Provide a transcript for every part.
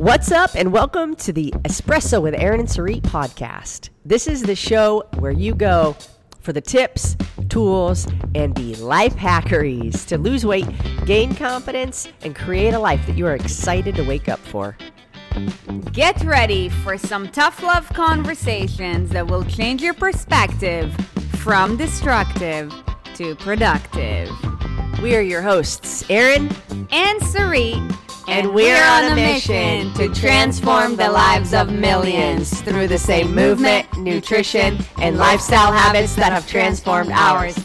What's up, and welcome to the Espresso with Aaron and Sarit podcast. This is the show where you go for the tips, tools, and the life hackeries to lose weight, gain confidence, and create a life that you are excited to wake up for. Get ready for some tough love conversations that will change your perspective from destructive to productive. We are your hosts, Aaron And Sarit, and we're on a mission to transform the lives of millions through the same movement, nutrition, and lifestyle habits that have transformed ours.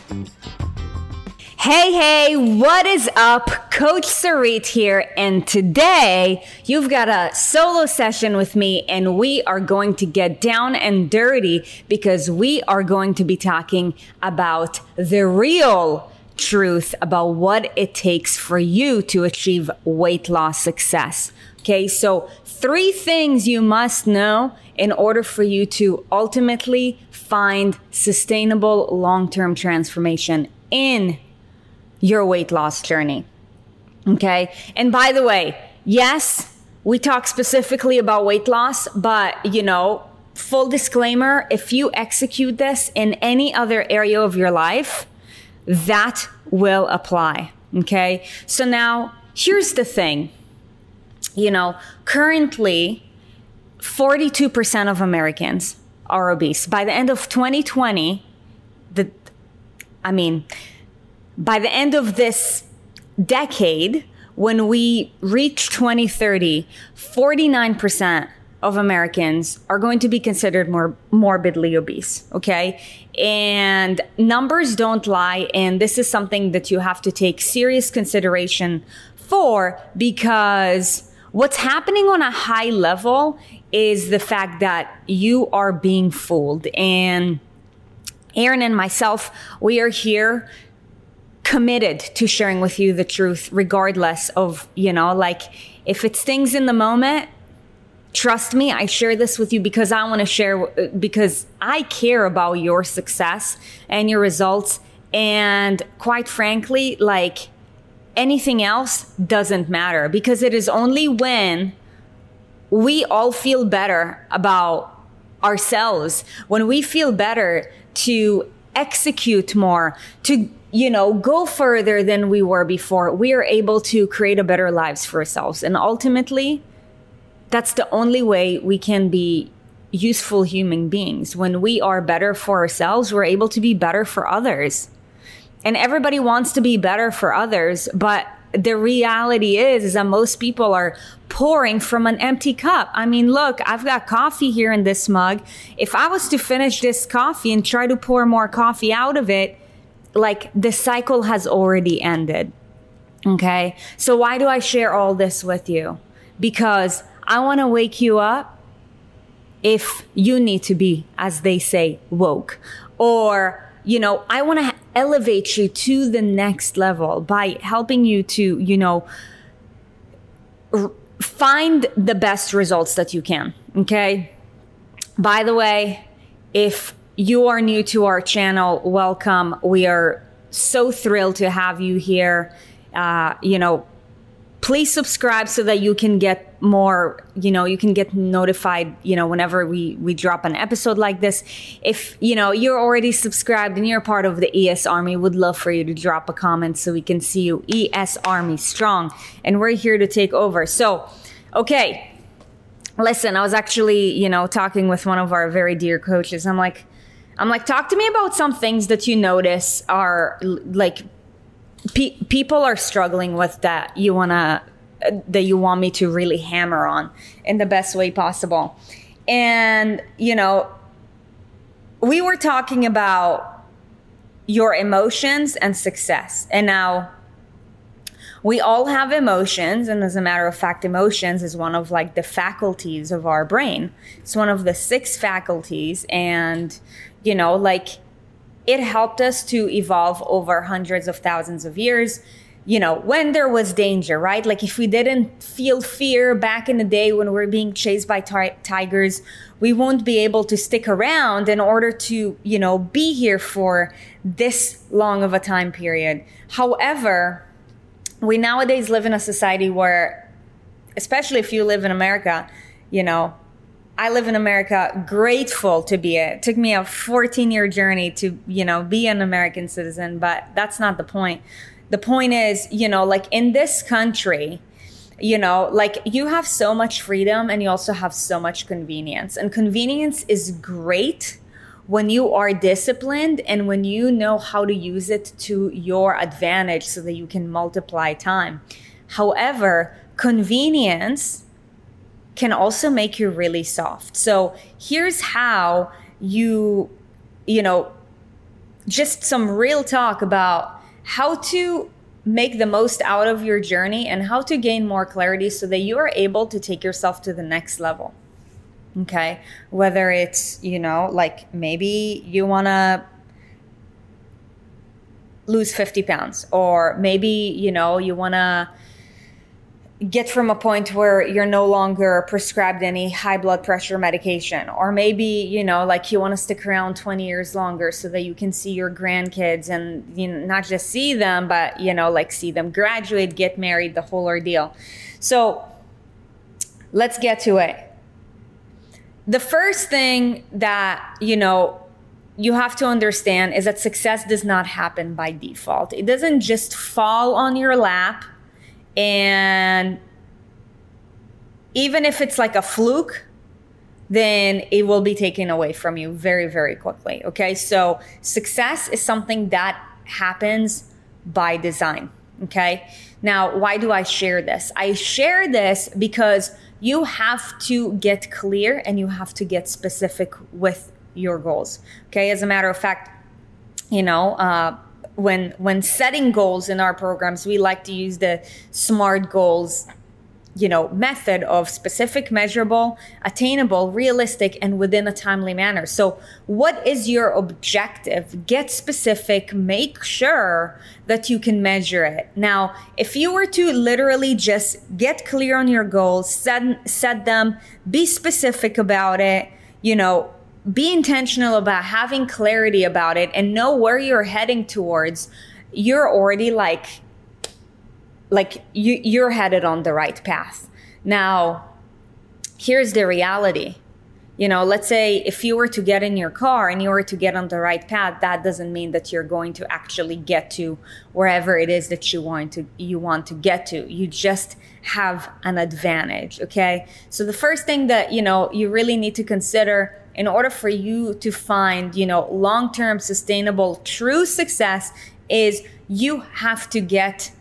Hey, hey, what is up? Coach Sarit here, and today you've got a solo session with me, and we are going to get down and dirty because we are going to be talking about the real truth about what it takes for you to achieve weight loss success. Okay, so three things you must know in order for you to ultimately find sustainable long term transformation in your weight loss journey. Okay, and by the way, yes, we talk specifically about weight loss, but you know, full disclaimer if you execute this in any other area of your life, that will apply. Okay. So now here's the thing. You know, currently 42% of Americans are obese. By the end of 2020, the I mean, by the end of this decade, when we reach 2030, 49% of Americans are going to be considered more morbidly obese. Okay. And numbers don't lie. And this is something that you have to take serious consideration for because what's happening on a high level is the fact that you are being fooled. And Aaron and myself, we are here committed to sharing with you the truth, regardless of, you know, like if it stings in the moment, trust me, I share this with you because I want to share, uh, because I care about your success and your results. And quite frankly, like anything else doesn't matter because it is only when we all feel better about ourselves, when we feel better to execute more, to you know, go further than we were before, we are able to create a better lives for ourselves. And ultimately, that's the only way we can be useful human beings. When we are better for ourselves, we're able to be better for others. And everybody wants to be better for others, but the reality is, is that most people are pouring from an empty cup. I mean, look, I've got coffee here in this mug. If I was to finish this coffee and try to pour more coffee out of it, like the cycle has already ended. Okay. So why do I share all this with you? Because I want to wake you up if you need to be, as they say, woke. Or, you know, I want to elevate you to the next level by helping you to, you know, r- find the best results that you can. Okay. By the way, if you are new to our channel, welcome. We are so thrilled to have you here. Uh, you know, please subscribe so that you can get more you know you can get notified you know whenever we we drop an episode like this. If you know you're already subscribed and you're part of the es army would love for you to drop a comment so we can see you es army strong. And we're here to take over. So okay. Listen i was actually you know talking with one of our very dear coaches. I'm like i'm like talk to me about some things that you notice are like pe- people are struggling with that you want to that you want me to really hammer on in the best way possible. And you know we were talking about your emotions and success. And now we all have emotions and as a matter of fact emotions is one of like the faculties of our brain. It's one of the six faculties and you know like it helped us to evolve over hundreds of thousands of years you know when there was danger right? Like if we didn't feel fear back in the day when we're being chased by ti- tigers we won't be able to stick around in order to you know be here for this long of a time period. However we nowadays live in a society where especially if you live in America, you know, I live in America, grateful to be it. took me a 14 year journey to, you know, be an American citizen, but that's not the point. The point is, you know, like in this country, you know, like you have so much freedom and you also have so much convenience. And convenience is great when you are disciplined and when you know how to use it to your advantage so that you can multiply time. However, convenience can also make you really soft. So here's how you, you know, just some real talk about how to make the most out of your journey and how to gain more clarity so that you are able to take yourself to the next level. Okay. Whether it's, you know, like maybe you want to lose 50 pounds, or maybe, you know, you want to get from a point where you're no longer prescribed any high blood pressure medication. Or maybe you know like you want to stick around 20 years longer so that you can see your grandkids and you know not just see them but you know like see them graduate get married the whole ordeal. So let's get to it. The first thing that you know you have to understand is that success does not happen by default. It doesn't just fall on your lap and even if it's like a fluke, then it will be taken away from you very, very quickly. Okay. So success is something that happens by design. Okay. Now, why do I share this? I share this because you have to get clear and you have to get specific with your goals. Okay. As a matter of fact, you know, uh, when when setting goals in our programs, we like to use the SMART goals you know method of specific measurable attainable realistic and within a timely manner. So what is your objective? Get specific make sure that you can measure it. Now if you were to literally just get clear on your goals set, set them be specific about it you know be intentional about having clarity about it and know where you're heading towards, you're already like like you you're headed on the right path. Now, here's the reality. You know, let's say if you were to get in your car and you were to get on the right path, that doesn't mean that you're going to actually get to wherever it is that you want to you want to get to. You just have an advantage, okay? So the first thing that, you know, you really need to consider in order for you to find, you know, long-term sustainable true success is you have to get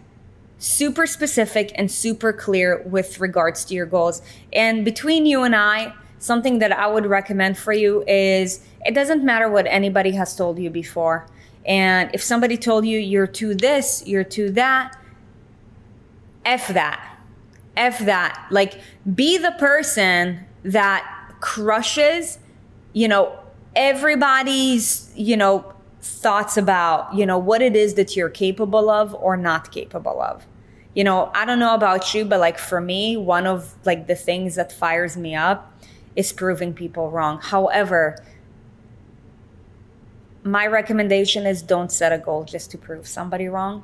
super specific and super clear with regards to your goals. And between you and I, something that I would recommend for you is it doesn't matter what anybody has told you before. And if somebody told you you're to this, you're to that, F that. F that. Like, be the person that crushes you know, everybody's, you know, thoughts about, you know, what it is that you're capable of or not capable of. You know, I don't know about you, but like for me, one of like the things that fires me up is proving people wrong. However, my recommendation is don't set a goal just to prove somebody wrong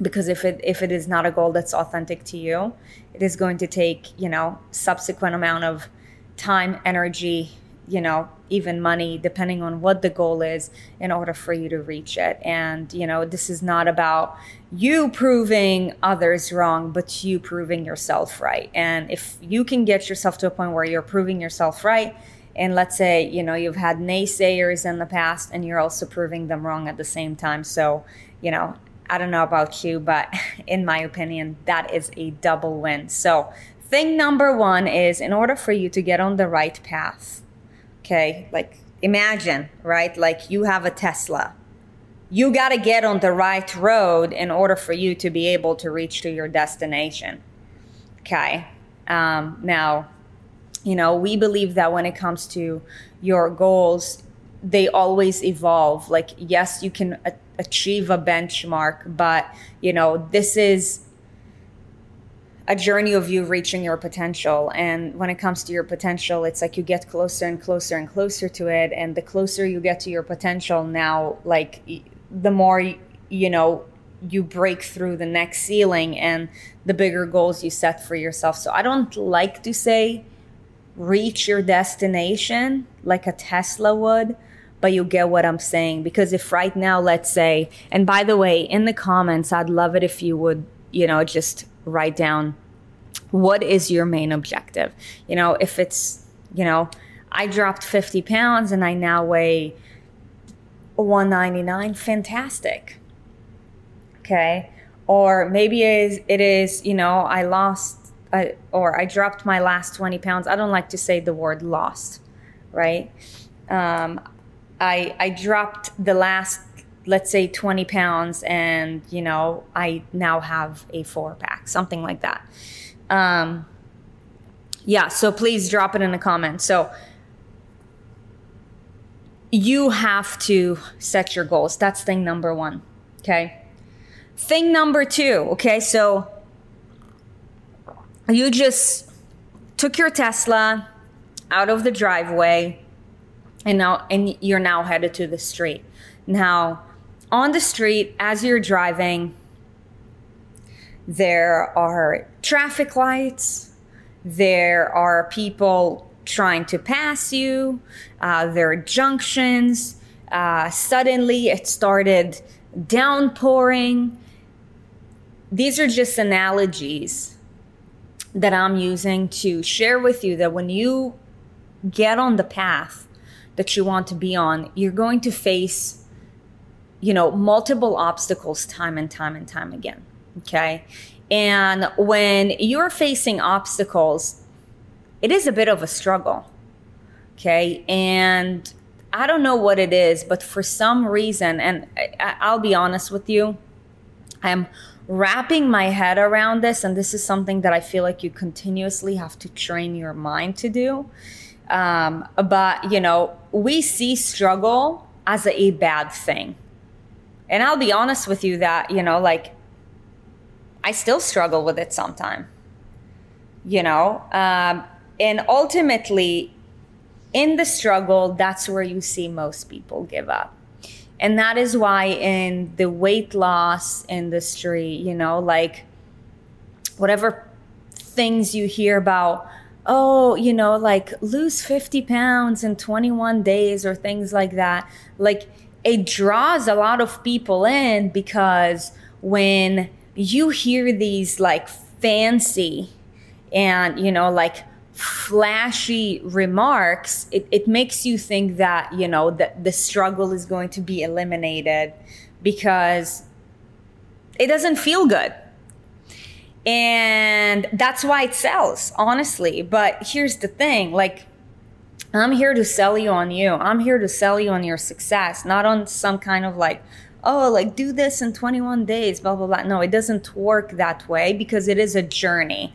because if it if it is not a goal that's authentic to you it is going to take you know subsequent amount of time energy you know even money depending on what the goal is in order for you to reach it. And you know this is not about you proving others wrong but you proving yourself right. And if you can get yourself to a point where you're proving yourself right and let's say you know you've had naysayers in the past and you're also proving them wrong at the same time. So you know i don't know about you but in my opinion that is a double win. So thing number one is in order for you to get on the right path Okay, like imagine, right? Like you have a Tesla. You got to get on the right road in order for you to be able to reach to your destination. Okay. Um, now, you know, we believe that when it comes to your goals, they always evolve. Like, yes, you can a- achieve a benchmark, but, you know, this is a journey of you reaching your potential. And when it comes to your potential, it's like you get closer and closer and closer to it. And the closer you get to your potential now, like the more, you know, you break through the next ceiling and the bigger goals you set for yourself. So I don't like to say reach your destination like a Tesla would, but you get what I'm saying. Because if right now, let's say, and by the way, in the comments, I'd love it if you would, you know, just write down what is your main objective. You know, if it's, you know, I dropped 50 pounds and I now weigh 199, fantastic. Okay? Or maybe it is, it is you know i lost or i dropped my last 20 pounds. I don't like to say the word lost right? Um, i i dropped the last let's say 20 pounds and you know i now have a four pack something like that. Um, yeah so please drop it in the comments so you have to set your goals. That's thing number one okay? Thing number two, okay, so you just took your Tesla out of the driveway and now and you're now headed to the street. Now, on the street as you're driving, there are traffic lights, there are people trying to pass you, uh, there are junctions. Uh, suddenly, it started downpouring. These are just analogies that I'm using to share with you that when you get on the path that you want to be on, you're going to face, you know, multiple obstacles time and time and time again. Okay. And when you're facing obstacles, it is a bit of a struggle. Okay. And I don't know what it is, but for some reason, and I, will be honest with you, I'm wrapping my head around this, and this is something that I feel like you continuously have to train your mind to do. Um, but, you know, we see struggle as a, a bad thing. And I'll be honest with you that, you know, like, I still struggle with it sometimes, you know? Um, and ultimately, in the struggle, that's where you see most people give up and that is why in the weight loss industry you know like whatever things you hear about oh you know like lose 50 pounds in 21 days or things like that like it draws a lot of people in because when you hear these like fancy and you know like flashy remarks, it, it makes you think that, you know, that the struggle is going to be eliminated because it doesn't feel good. And that's why it sells, honestly. But here's the thing like, I'm here to sell you on you. I'm here to sell you on your success, not on some kind of like, oh, like do this in 21 days, blah, blah, blah. No, it doesn't work that way because it is a journey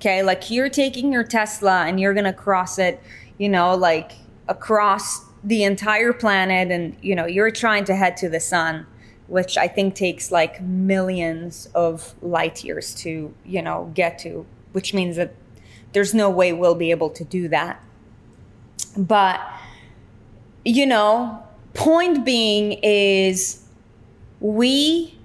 Okay, like you're taking your Tesla and you're gonna cross it, you know, like across the entire planet, and you know, you're trying to head to the sun, which I think takes like millions of light years to, you know, get to, which means that there's no way we'll be able to do that. But, you know, point being is we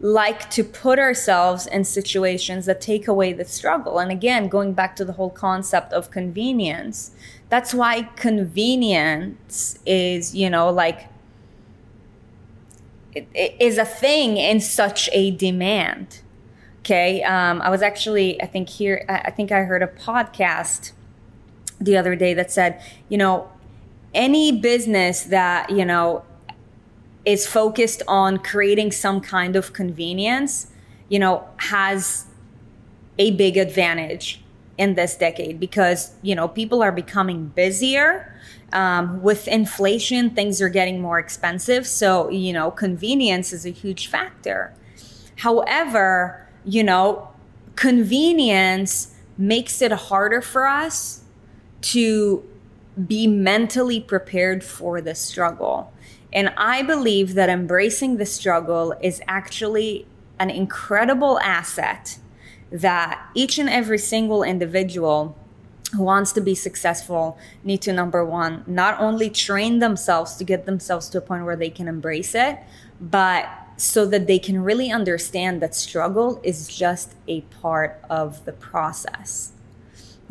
like to put ourselves in situations that take away the struggle. And again, going back to the whole concept of convenience, that's why convenience is, you know, like, it, is a thing in such a demand. Okay. Um, I was actually, I think here, I think I heard a podcast the other day that said, you know, any business that, you know, is focused on creating some kind of convenience, you know, has a big advantage in this decade because, you know, people are becoming busier. Um, with inflation, things are getting more expensive. So, you know, convenience is a huge factor. However, you know, convenience makes it harder for us to be mentally prepared for the struggle. And I believe that embracing the struggle is actually an incredible asset that each and every single individual who wants to be successful need to number one not only train themselves to get themselves to a point where they can embrace it but so that they can really understand that struggle is just a part of the process.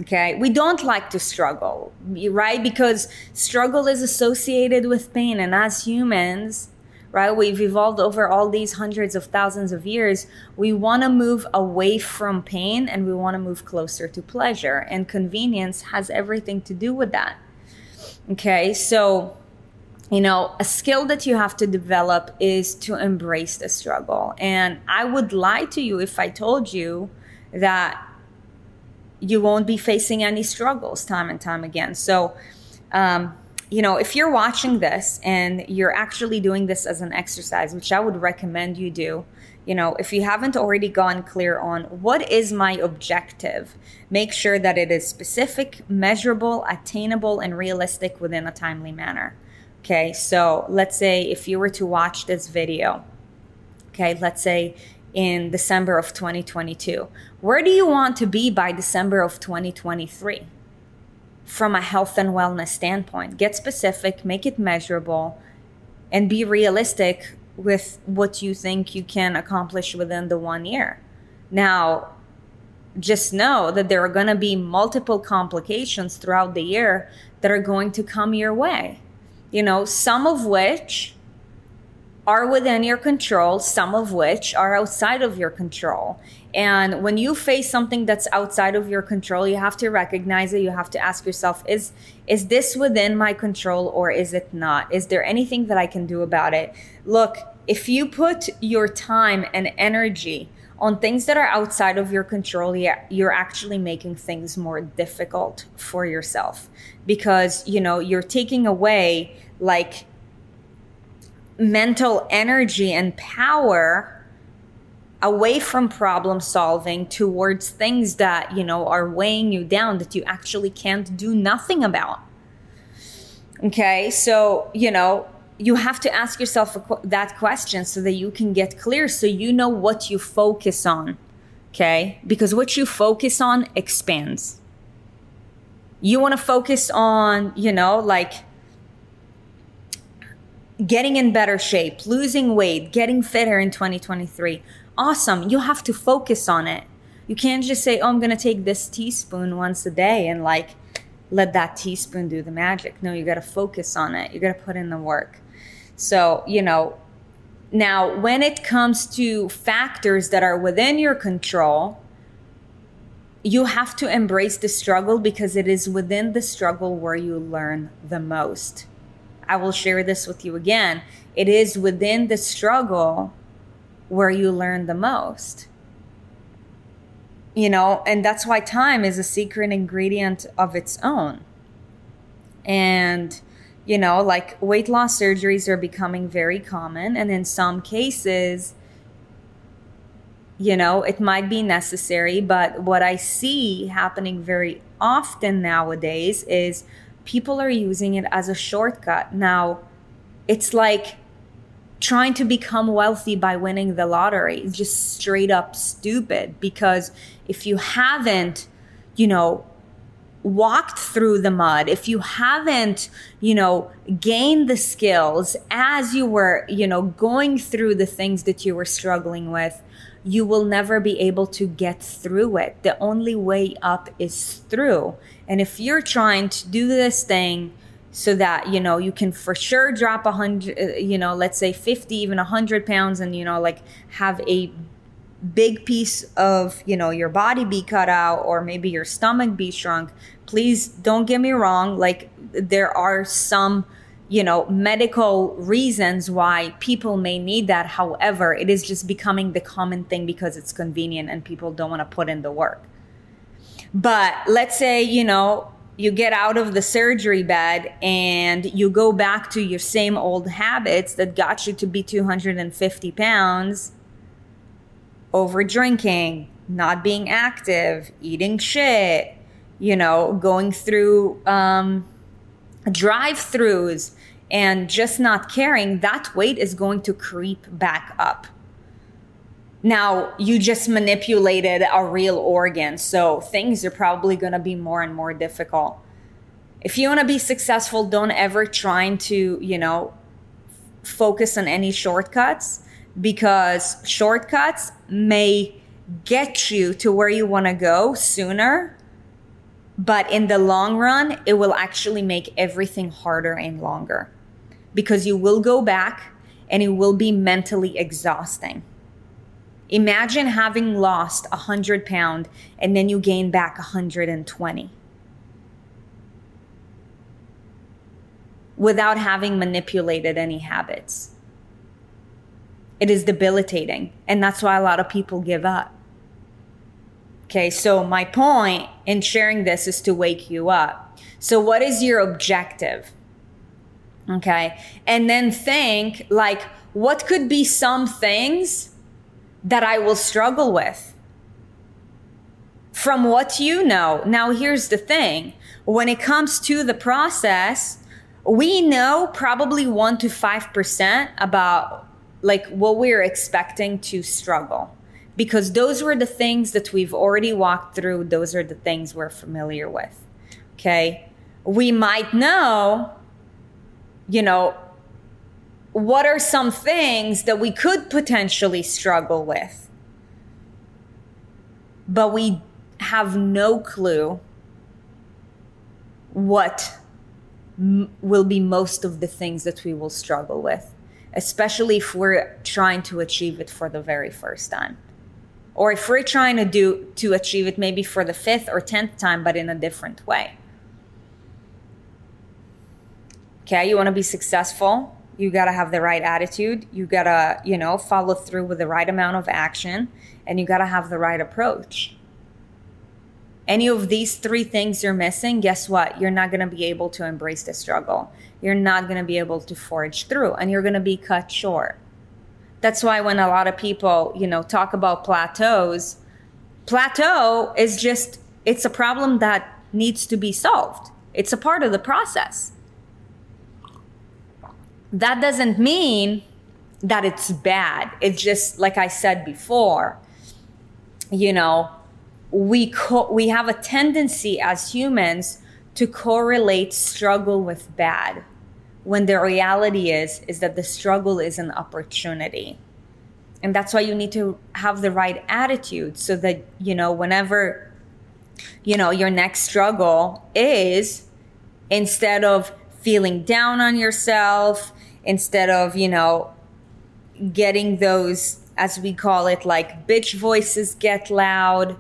Okay, we don't like to struggle, right? Because struggle is associated with pain, and as humans, right, we've evolved over all these hundreds of thousands of years. We want to move away from pain and we want to move closer to pleasure, and convenience has everything to do with that. Okay, so you know, a skill that you have to develop is to embrace the struggle. And I would lie to you if I told you that you won't be facing any struggles time and time again. So, um, you know, if you're watching this and you're actually doing this as an exercise, which I would recommend you do, you know, if you haven't already gone clear on what is my objective, make sure that it is specific, measurable, attainable, and realistic within a timely manner. Okay, so let's say if you were to watch this video, okay, let's say in December of 2022, where do you want to be by December of 2023? From a health and wellness standpoint, get specific, make it measurable, and be realistic with what you think you can accomplish within the one year. Now, just know that there are going to be multiple complications throughout the year that are going to come your way you know, some of which are within your control, some of which are outside of your control. And when you face something that's outside of your control, you have to recognize it. You have to ask yourself, is is this within my control or is it not? Is there anything that I can do about it? Look, if you put your time and energy on things that are outside of your control, you're actually making things more difficult for yourself because, you know, you're taking away like mental energy and power away from problem solving towards things that, you know, are weighing you down that you actually can't do nothing about. Okay? So, you know, you have to ask yourself that question so that you can get clear so you know what you focus on okay because what you focus on expands you want to focus on you know like getting in better shape losing weight getting fitter in 2023 awesome. You have to focus on it. You can't just say oh i'm going to take this teaspoon once a day and like let that teaspoon do the magic. No you got to focus on it. You got to put in the work. So, you know, now when it comes to factors that are within your control, you have to embrace the struggle because it is within the struggle where you learn the most. I will share this with you again. It is within the struggle where you learn the most. You know, and that's why time is a secret ingredient of its own. And you know, like weight loss surgeries are becoming very common. And in some cases, you know, it might be necessary. But what I see happening very often nowadays is people are using it as a shortcut. Now, it's like trying to become wealthy by winning the lottery. It's just straight up stupid because if you haven't, you know, walked through the mud, if you haven't, you know, gained the skills as you were, you know, going through the things that you were struggling with, you will never be able to get through it. The only way up is through. And if you're trying to do this thing so that, you know, you can for sure drop a hundred, uh, you know, let's say 50, even a hundred pounds and, you know, like have a big piece of you know your body be cut out or maybe your stomach be shrunk please don't get me wrong like there are some you know medical reasons why people may need that. However it is just becoming the common thing because it's convenient and people don't want to put in the work but let's say you know you get out of the surgery bed and you go back to your same old habits that got you to be 250 pounds over drinking, not being active, eating shit, you know, going through um, drive throughs and just not caring, that weight is going to creep back up. Now, you just manipulated a real organ, so things are probably going to be more and more difficult. If you want to be successful, don't ever try to, you know, focus on any shortcuts because shortcuts may get you to where you want to go sooner but in the long run it will actually make everything harder and longer because you will go back and it will be mentally exhausting imagine having lost 100 pound and then you gain back 120 without having manipulated any habits it is debilitating. And that's why a lot of people give up. Okay, so my point in sharing this is to wake you up. So, what is your objective? Okay, and then think like, what could be some things that I will struggle with? From what you know. Now, here's the thing when it comes to the process, we know probably 1% to 5% about like what we're expecting to struggle because those were the things that we've already walked through those are the things we're familiar with okay we might know you know what are some things that we could potentially struggle with? But we have no clue what m- will be most of the things that we will struggle with especially if we're trying to achieve it for the very first time. Or if we're trying to do to achieve it maybe for the fifth or tenth time but in a different way. Okay you want to be successful you got to have the right attitude you got to you know follow through with the right amount of action and you got to have the right approach any of these three things you're missing, guess what? You're not going to be able to embrace the struggle. You're not going to be able to forge through and you're going to be cut short. That's why when a lot of people, you know, talk about plateaus, plateau is just it's a problem that needs to be solved. It's a part of the process. That doesn't mean that it's bad. It's just like I said before, you know, we co- we have a tendency as humans to correlate struggle with bad when the reality is is that the struggle is an opportunity and that's why you need to have the right attitude so that you know whenever you know your next struggle is instead of feeling down on yourself instead of you know getting those as we call it like bitch voices get loud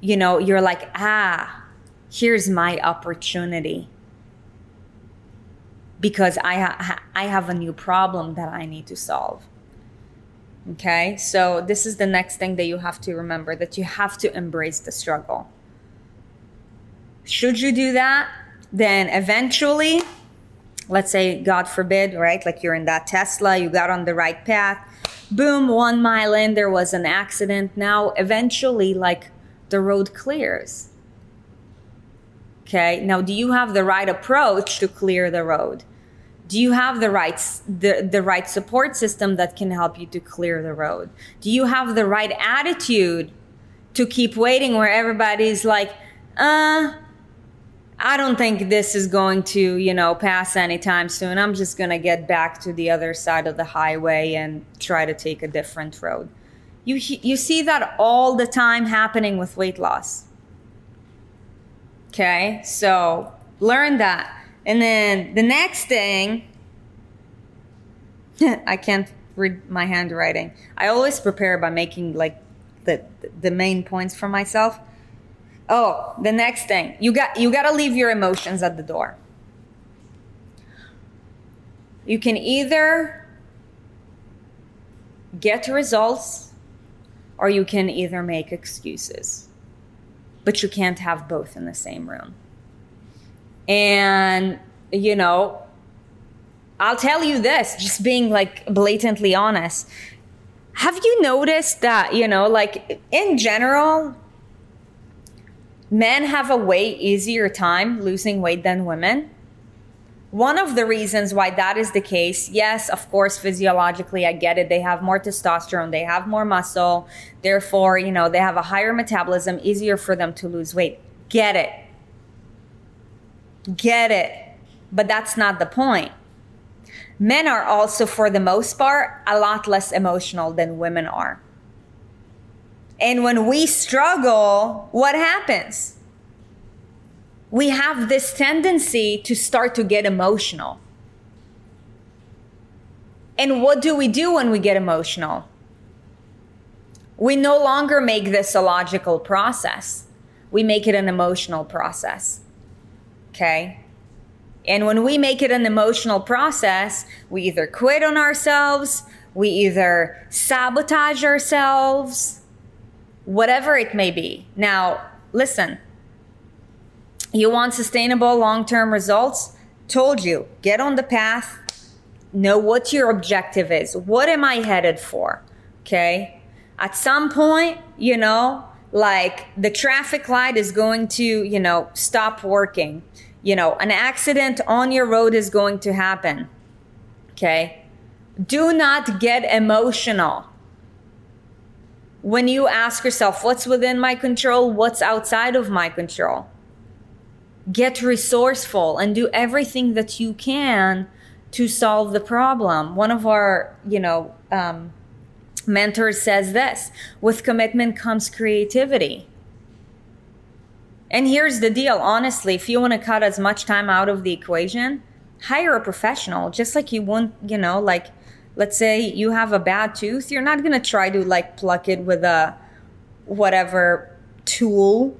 you know, you're like, ah, here's my opportunity. Because I, ha- I have a new problem that I need to solve. Okay, so this is the next thing that you have to remember that you have to embrace the struggle. Should you do that, then eventually, let's say, God forbid, right? Like you're in that Tesla, you got on the right path, boom, one mile in, there was an accident. Now, eventually, like the road clears. Okay, now do you have the right approach to clear the road? Do you have the right the, the right support system that can help you to clear the road? Do you have the right attitude to keep waiting where everybody's like, uh, I don't think this is going to, you know, pass anytime soon. I'm just going to get back to the other side of the highway and try to take a different road. You, you see that all the time happening with weight loss. Okay, so learn that. And then the next thing, I can't read my handwriting. I always prepare by making like the the main points for myself. Oh, the next thing. You got you got to leave your emotions at the door. You can either get results or you can either make excuses. But you can't have both in the same room. And, you know, I'll tell you this, just being like blatantly honest. Have you noticed that, you know, like in general, men have a way easier time losing weight than women? One of the reasons why that is the case, yes, of course, physiologically, I get it. They have more testosterone, they have more muscle. Therefore, you know, they have a higher metabolism, easier for them to lose weight. Get it. Get it. But that's not the point. men are also, for the most part, a lot less emotional than women are. And when we struggle, what happens? We have this tendency to start to get emotional. And what do we do when we get emotional? We no longer make this a logical process, we make it an emotional process. Okay? And when we make it an emotional process, we either quit on ourselves, we either sabotage ourselves, whatever it may be. Now, listen, you want sustainable long term results? Told you, get on the path, know what your objective is. What am I headed for? Okay. At some point, you know, like the traffic light is going to, you know, stop working. You know, an accident on your road is going to happen. Okay. Do not get emotional when you ask yourself, what's within my control? What's outside of my control? Get resourceful and do everything that you can to solve the problem. One of our, you know, um, mentors says this with commitment comes creativity. And here's the deal honestly, if you want to cut as much time out of the equation, hire a professional, just like you want, you know, like let's say you have a bad tooth, you're not going to try to like pluck it with a whatever tool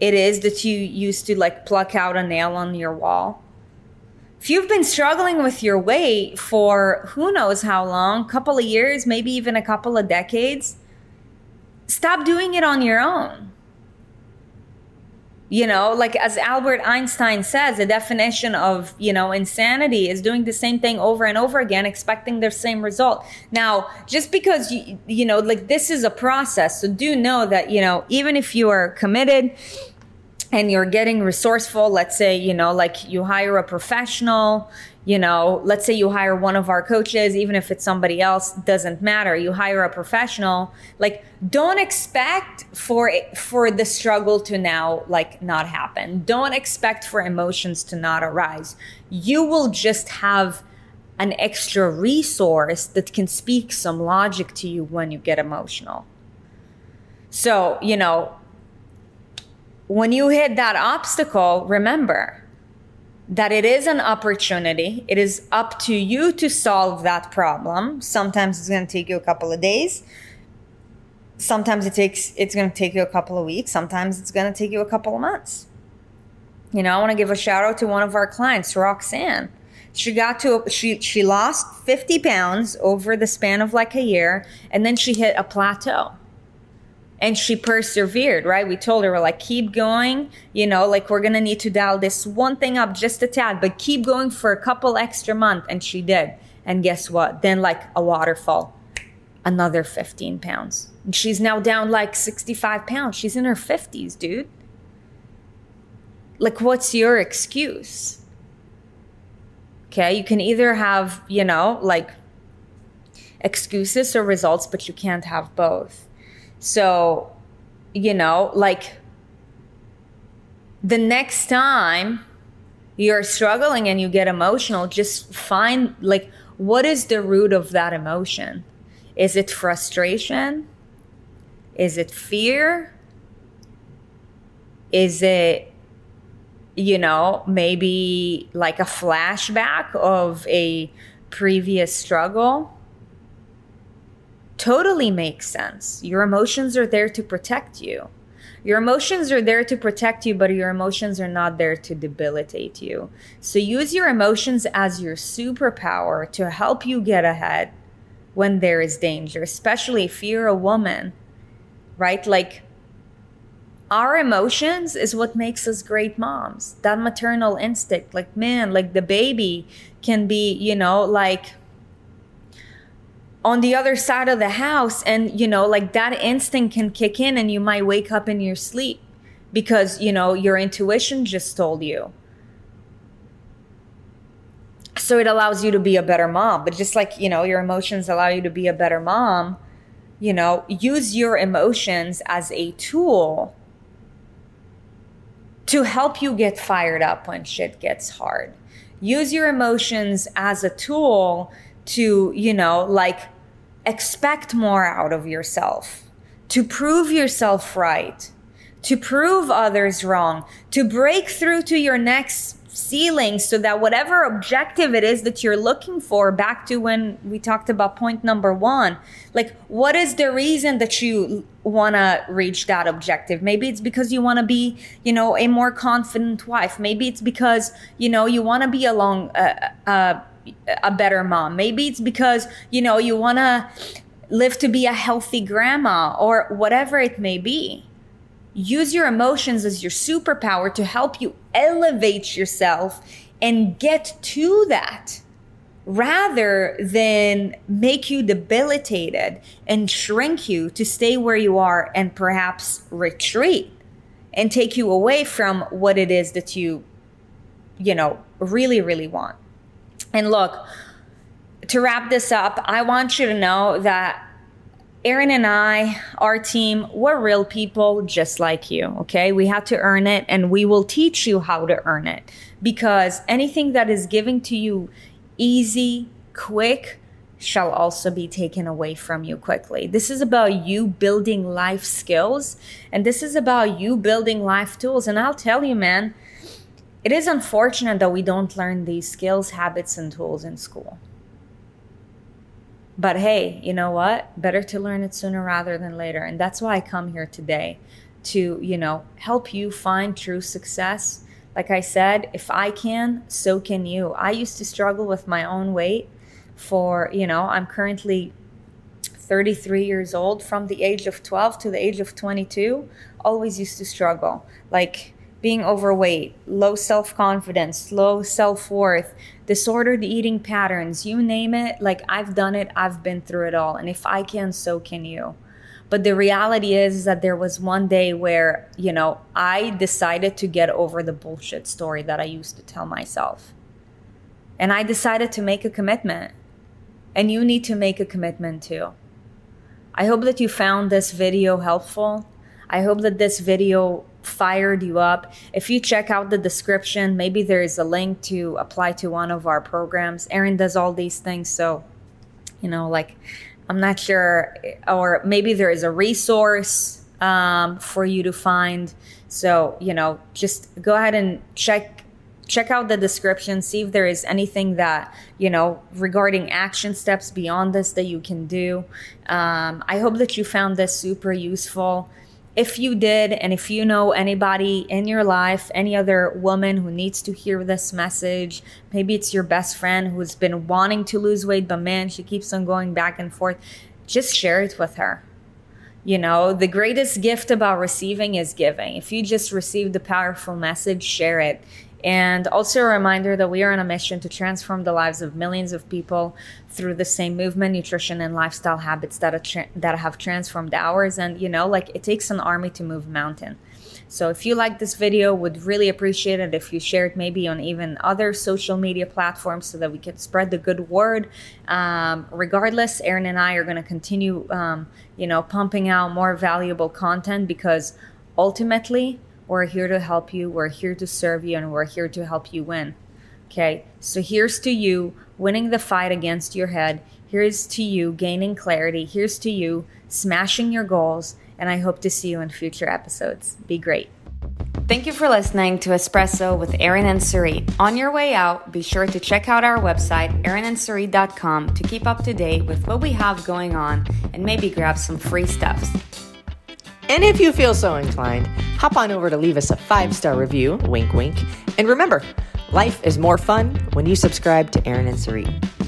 it is that you used to like pluck out a nail on your wall. If you've been struggling with your weight for who knows how long, couple of years, maybe even a couple of decades, stop doing it on your own. You know, like as Albert Einstein says, the definition of, you know, insanity is doing the same thing over and over again, expecting the same result. Now, just because you, you know, like this is a process. So do know that, you know, even if you are committed, and you're getting resourceful let's say you know like you hire a professional you know let's say you hire one of our coaches even if it's somebody else doesn't matter. You hire a professional. Like don't expect for it, for the struggle to now like not happen. Don't expect for emotions to not arise. You will just have an extra resource that can speak some logic to you when you get emotional. So you know when you hit that obstacle remember that it is an opportunity. It is up to you to solve that problem. Sometimes it's going to take you a couple of days. Sometimes it takes it's going to take you a couple of weeks. Sometimes it's going to take you a couple of months. You know, I want to give a shout out to one of our clients, Roxanne. She got to she she lost 50 pounds over the span of like a year and then she hit a plateau and she persevered right? We told her we're like keep going. You know like we're gonna need to dial this one thing up just a tad but keep going for a couple extra months. And she did. And guess what? Then like a waterfall. Another 15 pounds. And she's now down like 65 pounds. She's in her 50s dude. Like what's your excuse? Okay you can either have you know like excuses or results but you can't have both so, you know, like the next time you're struggling and you get emotional, just find like what is the root of that emotion? Is it frustration? Is it fear? Is it, you know, maybe like a flashback of a previous struggle? Totally makes sense. Your emotions are there to protect you. Your emotions are there to protect you, but your emotions are not there to debilitate you. So use your emotions as your superpower to help you get ahead when there is danger, especially if you're a woman, right? Like, our emotions is what makes us great moms. That maternal instinct, like, man, like the baby can be, you know, like on the other side of the house and you know like that instinct can kick in and you might wake up in your sleep because you know your intuition just told you. So it allows you to be a better mom but just like you know your emotions allow you to be a better mom you know use your emotions as a tool to help you get fired up when shit gets hard. Use your emotions as a tool to, you know, like expect more out of yourself, to prove yourself right, to prove others wrong, to break through to your next ceiling so that whatever objective it is that you're looking for, back to when we talked about point number one, like what is the reason that you want to reach that objective? Maybe it's because you want to be, you know, a more confident wife. Maybe it's because, you know, you want to be along a, a, a better mom. Maybe it's because, you know, you want to live to be a healthy grandma or whatever it may be use your emotions as your superpower to help you elevate yourself and get to that rather than make you debilitated and shrink you to stay where you are and perhaps retreat and take you away from what it is that you you know really really want and look to wrap this up i want you to know that Erin and I, our team, we're real people just like you, okay? We had to earn it and we will teach you how to earn it because anything that is given to you easy, quick, shall also be taken away from you quickly. This is about you building life skills and this is about you building life tools. And I'll tell you, man, it is unfortunate that we don't learn these skills, habits, and tools in school. But hey, you know what? Better to learn it sooner rather than later. And that's why I come here today to, you know, help you find true success. Like I said, if I can, so can you. I used to struggle with my own weight for, you know, I'm currently 33 years old from the age of 12 to the age of 22 always used to struggle like being overweight, low self confidence, low self worth, disordered eating patterns, you name it. Like I've done it, I've been through it all. And if I can, so can you. But the reality is, is that there was one day where, you know, I decided to get over the bullshit story that I used to tell myself. And I decided to make a commitment. And you need to make a commitment too. I hope that you found this video helpful. I hope that this video fired you up. If you check out the description, maybe there is a link to apply to one of our programs. Erin does all these things. So, you know, like, I'm not sure, or maybe there is a resource um, for you to find. So, you know, just go ahead and check check out the description see if there is anything that you know regarding action steps beyond this that you can do um, i hope that you found this super useful if you did, and if you know anybody in your life, any other woman who needs to hear this message, maybe it's your best friend who's been wanting to lose weight, but man, she keeps on going back and forth, just share it with her. You know, the greatest gift about receiving is giving. If you just received a powerful message, share it. And also a reminder that we are on a mission to transform the lives of millions of people through the same movement, nutrition, and lifestyle habits that, tra- that have transformed ours. And, you know, like it takes an army to move a mountain. So if you like this video, would really appreciate it if you share it maybe on even other social media platforms so that we can spread the good word. Um, regardless, Erin and I are going to continue, um, you know, pumping out more valuable content because ultimately we're here to help you, we're here to serve you, and we're here to help you win. Okay, so here's to you winning the fight against your head. Here's to you gaining clarity. Here's to you smashing your goals. And I hope to see you in future episodes. Be great. Thank you for listening to Espresso with Erin and Sarit. On your way out, be sure to check out our website, erinandsarit.com, to keep up to date with what we have going on and maybe grab some free stuffs. And if you feel so inclined, hop on over to leave us a five star review, wink, wink. And remember, life is more fun when you subscribe to Erin and Sarit.